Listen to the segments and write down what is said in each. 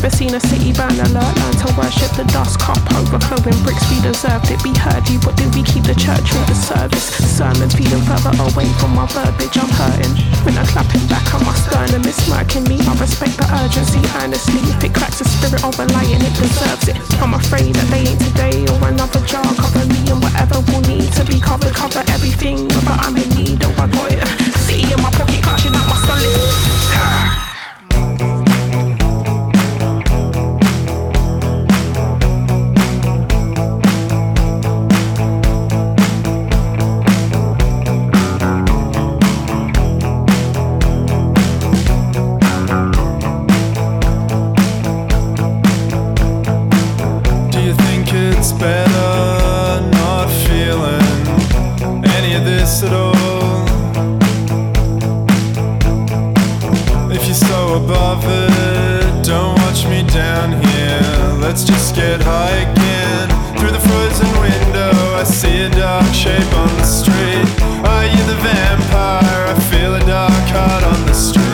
Never seen a city burn alert. Learn to worship the dust, cop overflowing bricks. We deserved it. We heard you, but did we keep the church or the service? Sermons feeling further away from my verbiage. I'm hurting. When I clapping back on my sternum, it's smirking me. I respect the urgency earnestly. If it cracks the spirit of a lion, it deserves it. I'm afraid that they ain't today or another jar. Cover me and whatever will need to be covered. Cover everything, but I'm in need. of my got See City in my pocket, clutching at my stomach. get hiking through the frozen window. I see a dark shape on the street. Are you the vampire? I feel a dark heart on the street.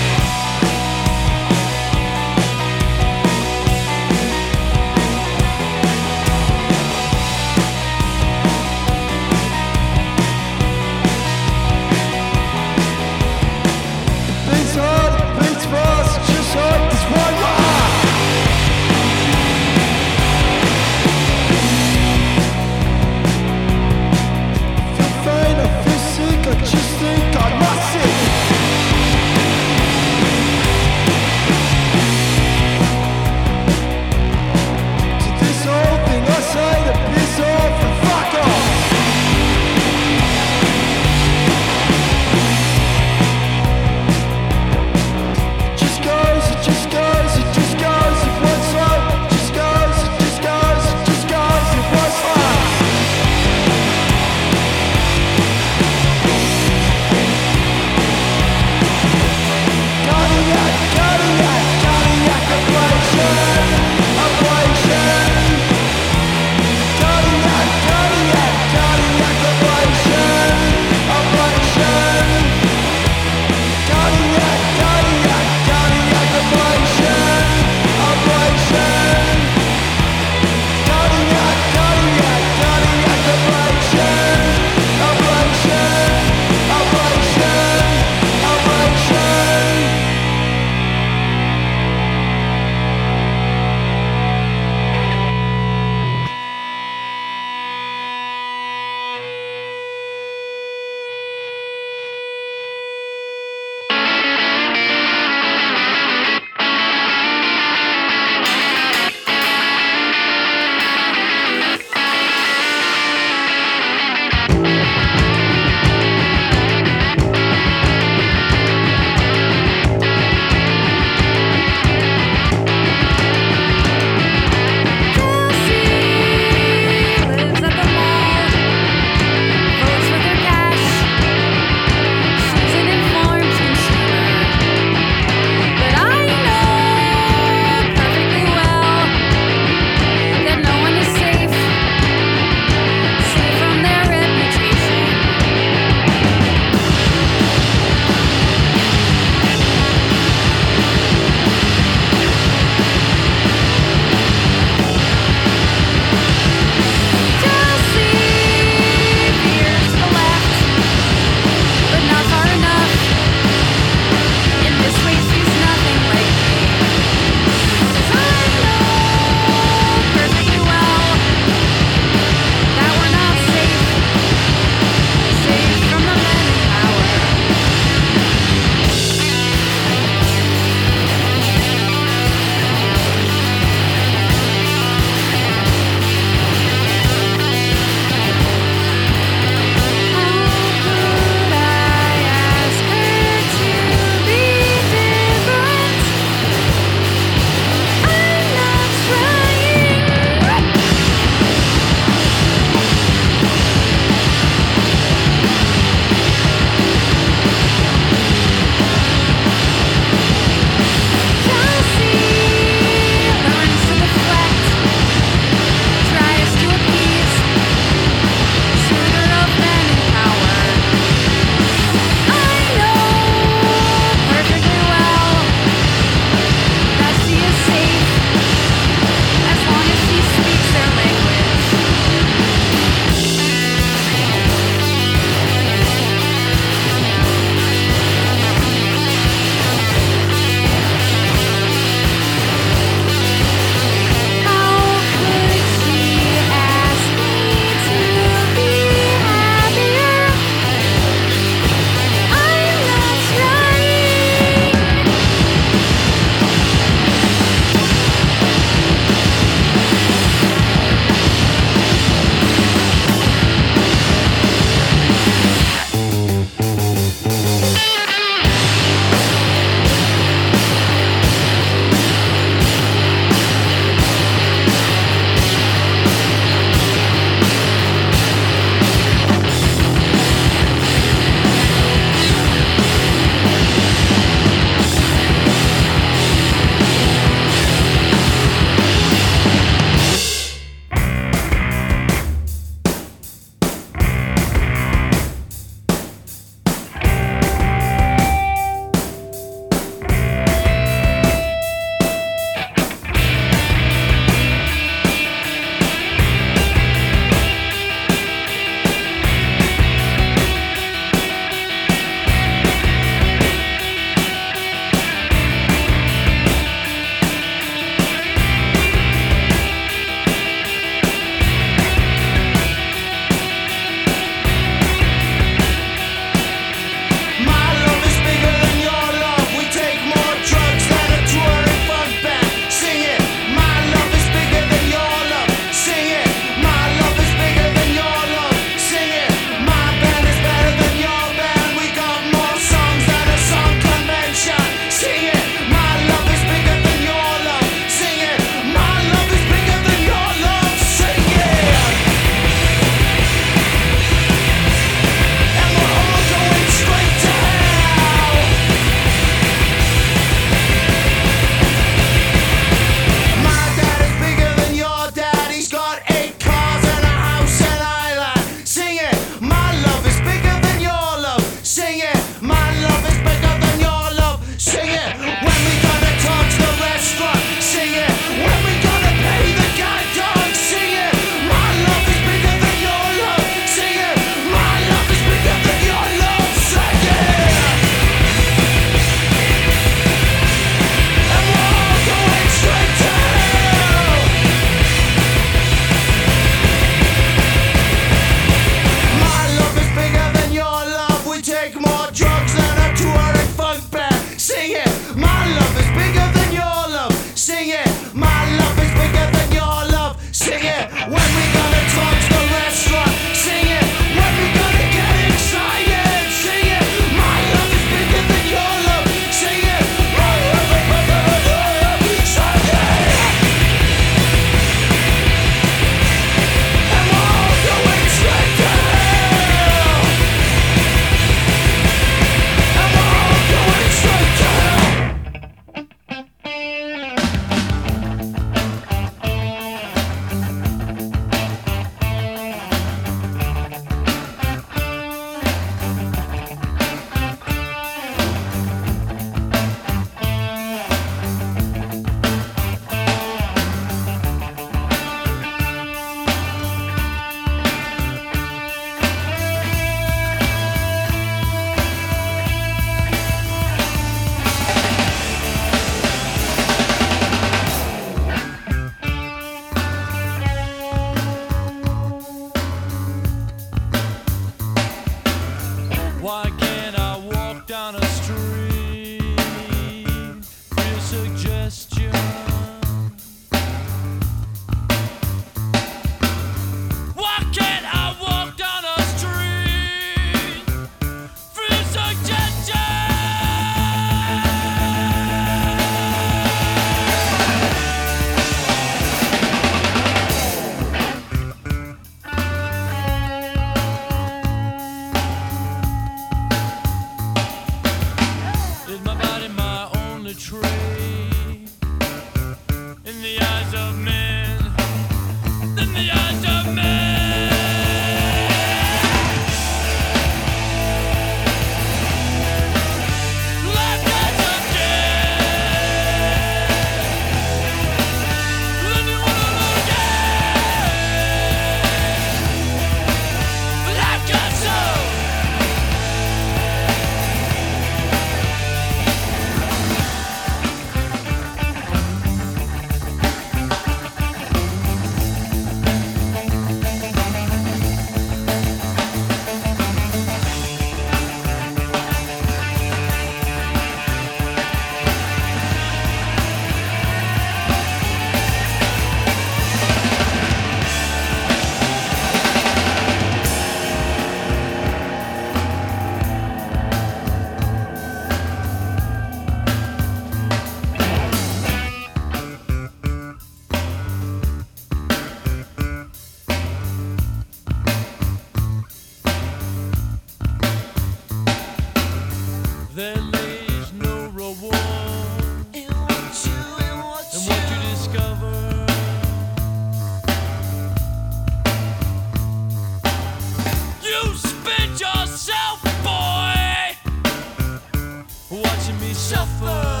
suffer.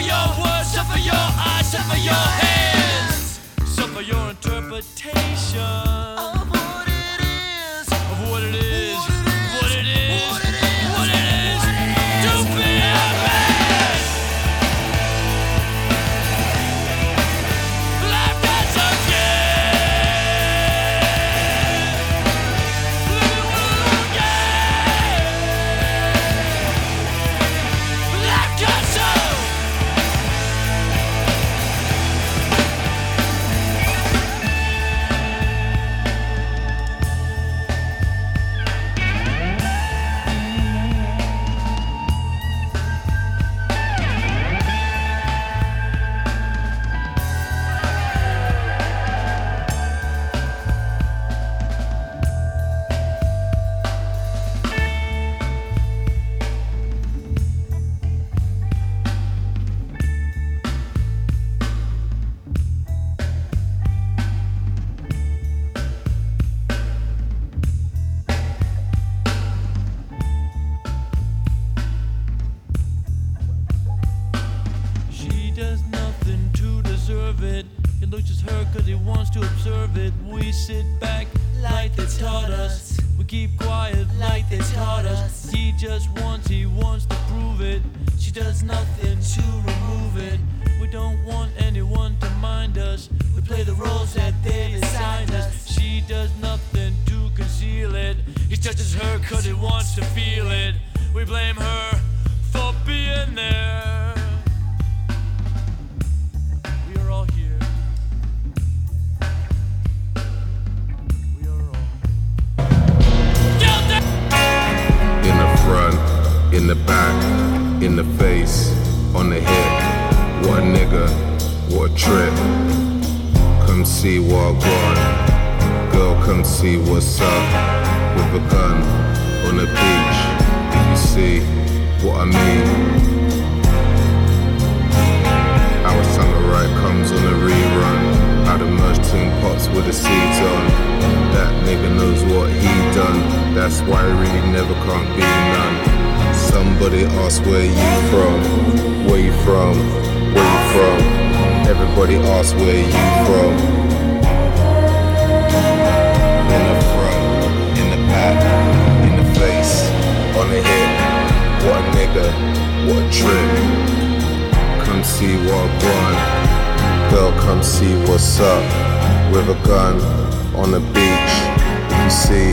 Your words, suffer your eyes, suffer your hands, suffer your interpretation. face, on the hip. What nigga, what trip? Come see what gone. Girl, come see what's up. With a gun on the beach. You see what I mean? Our samurai comes on a rerun. Adam merged tin pots with the seeds on. That nigga knows what he done. That's why he really never can't be none. Somebody ask where you from, where you from, where you from. Everybody ask where you from. In the front, in the back, in the face, on the hip. What a nigga, what a trip. Come see what I want. Girl, come see what's up. With a gun on the beach. You see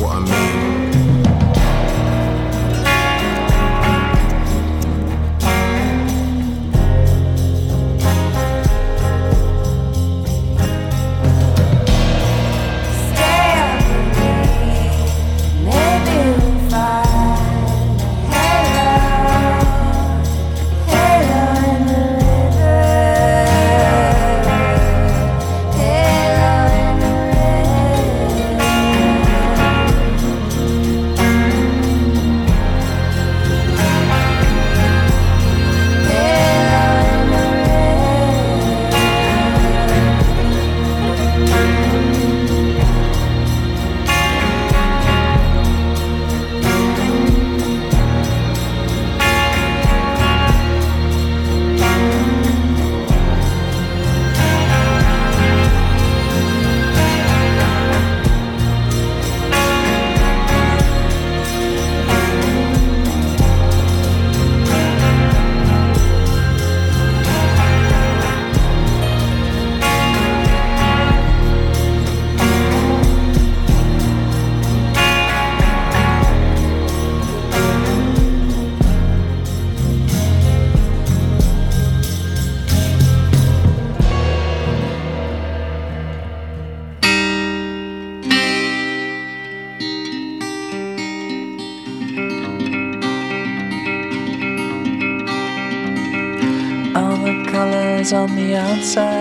what I mean. Outside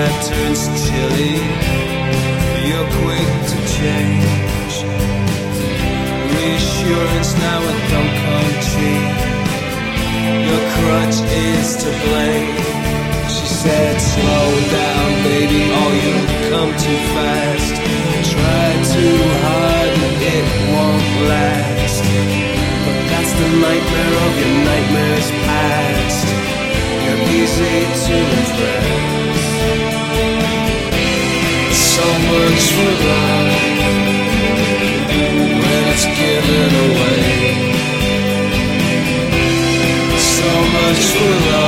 weather turns chilly, you're quick to change. Reassurance now and don't come cheap. Your crutch is to blame. She said, slow down, baby, Oh, you come too fast. Try too hard and it won't last. But that's the nightmare of your nightmare's past. You're easy to impress so much for love when it's given away. So much for love.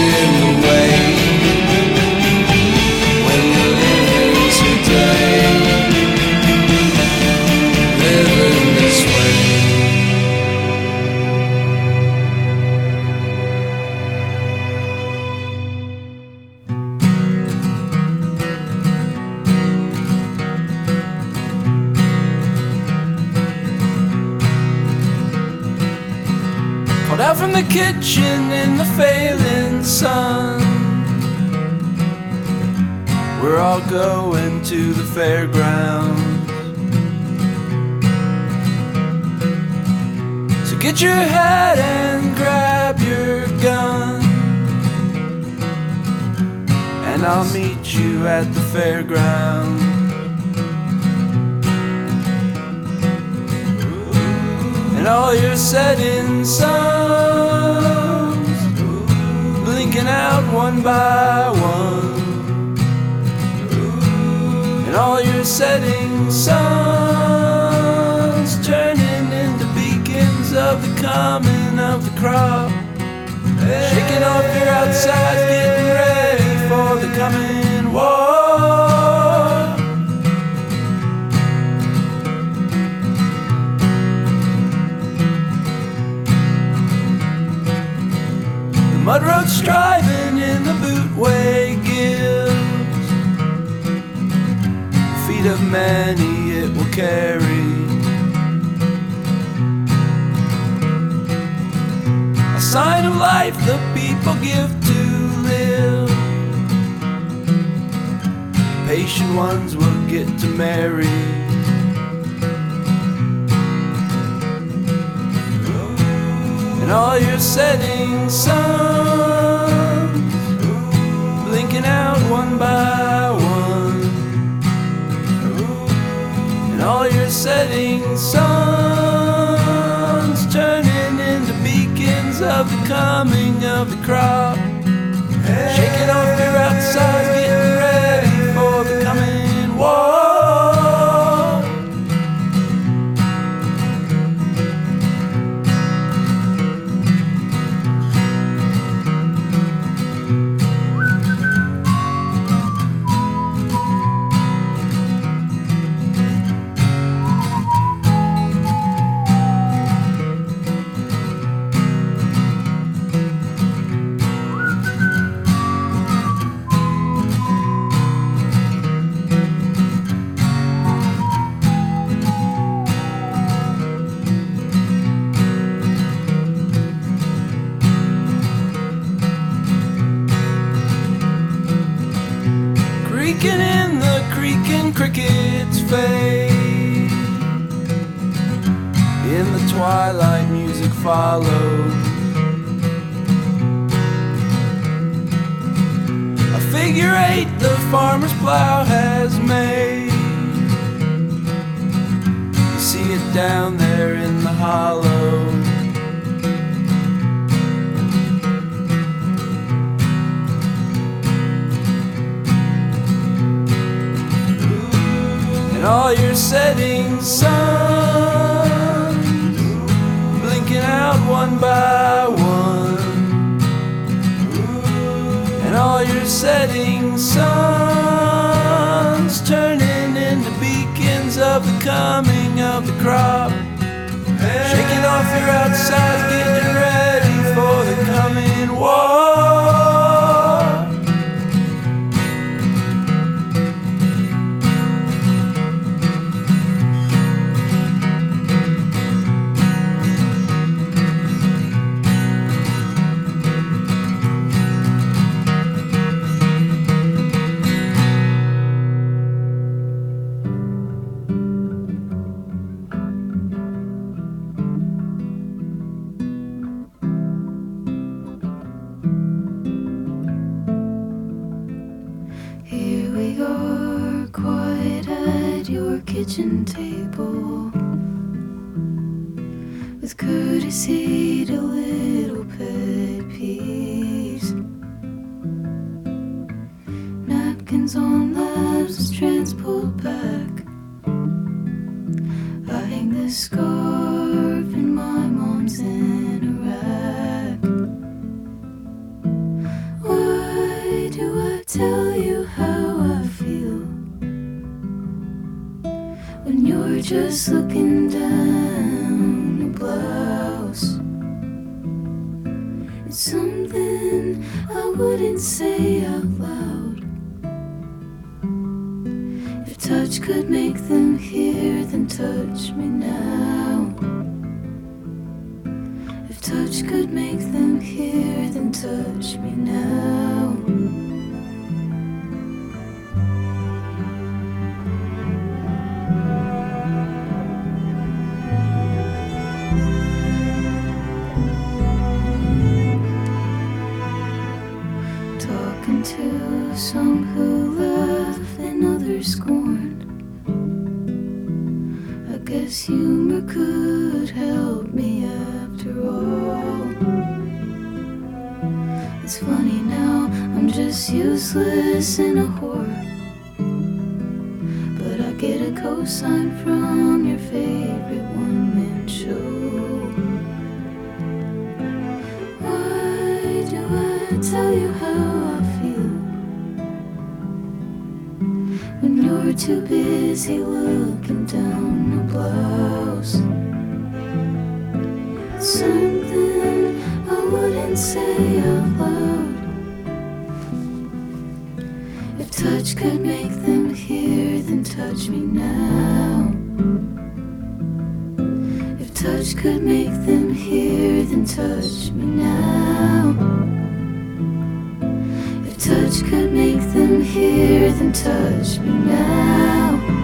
in the way. Your hat and grab your gun. And I'll meet you at the fairgrounds. And all your setting suns blinking out one by one. And all your setting suns turning into beacons of the coming of the crop. Shaking off your outside, getting ready for the coming war. The mud road striving in the bootway gives feet of many it will carry. Sign of life the people give to live. Patient ones will get to marry. And all your setting suns blinking out one by one. And all your setting suns of the coming of the crop. Shaking off your outside, getting ready for the coming war. A figure eight the farmer's plow has made. You see it down there in the hollow. and all your setting suns one by one. And all your setting suns turning into beacons of the coming of the crop. Shaking off your outside getting ready for the coming war to some who laugh and others scorned. I guess humor could help me after all. It's funny now, I'm just useless and a whore. But I get a cosign from your favorite one man show. Why do I tell you how I you're too busy looking down the blouse? Something I wouldn't say out loud. If touch could make them hear, then touch me now. If touch could make them hear, then touch me now. Could make them hear, then touch me now.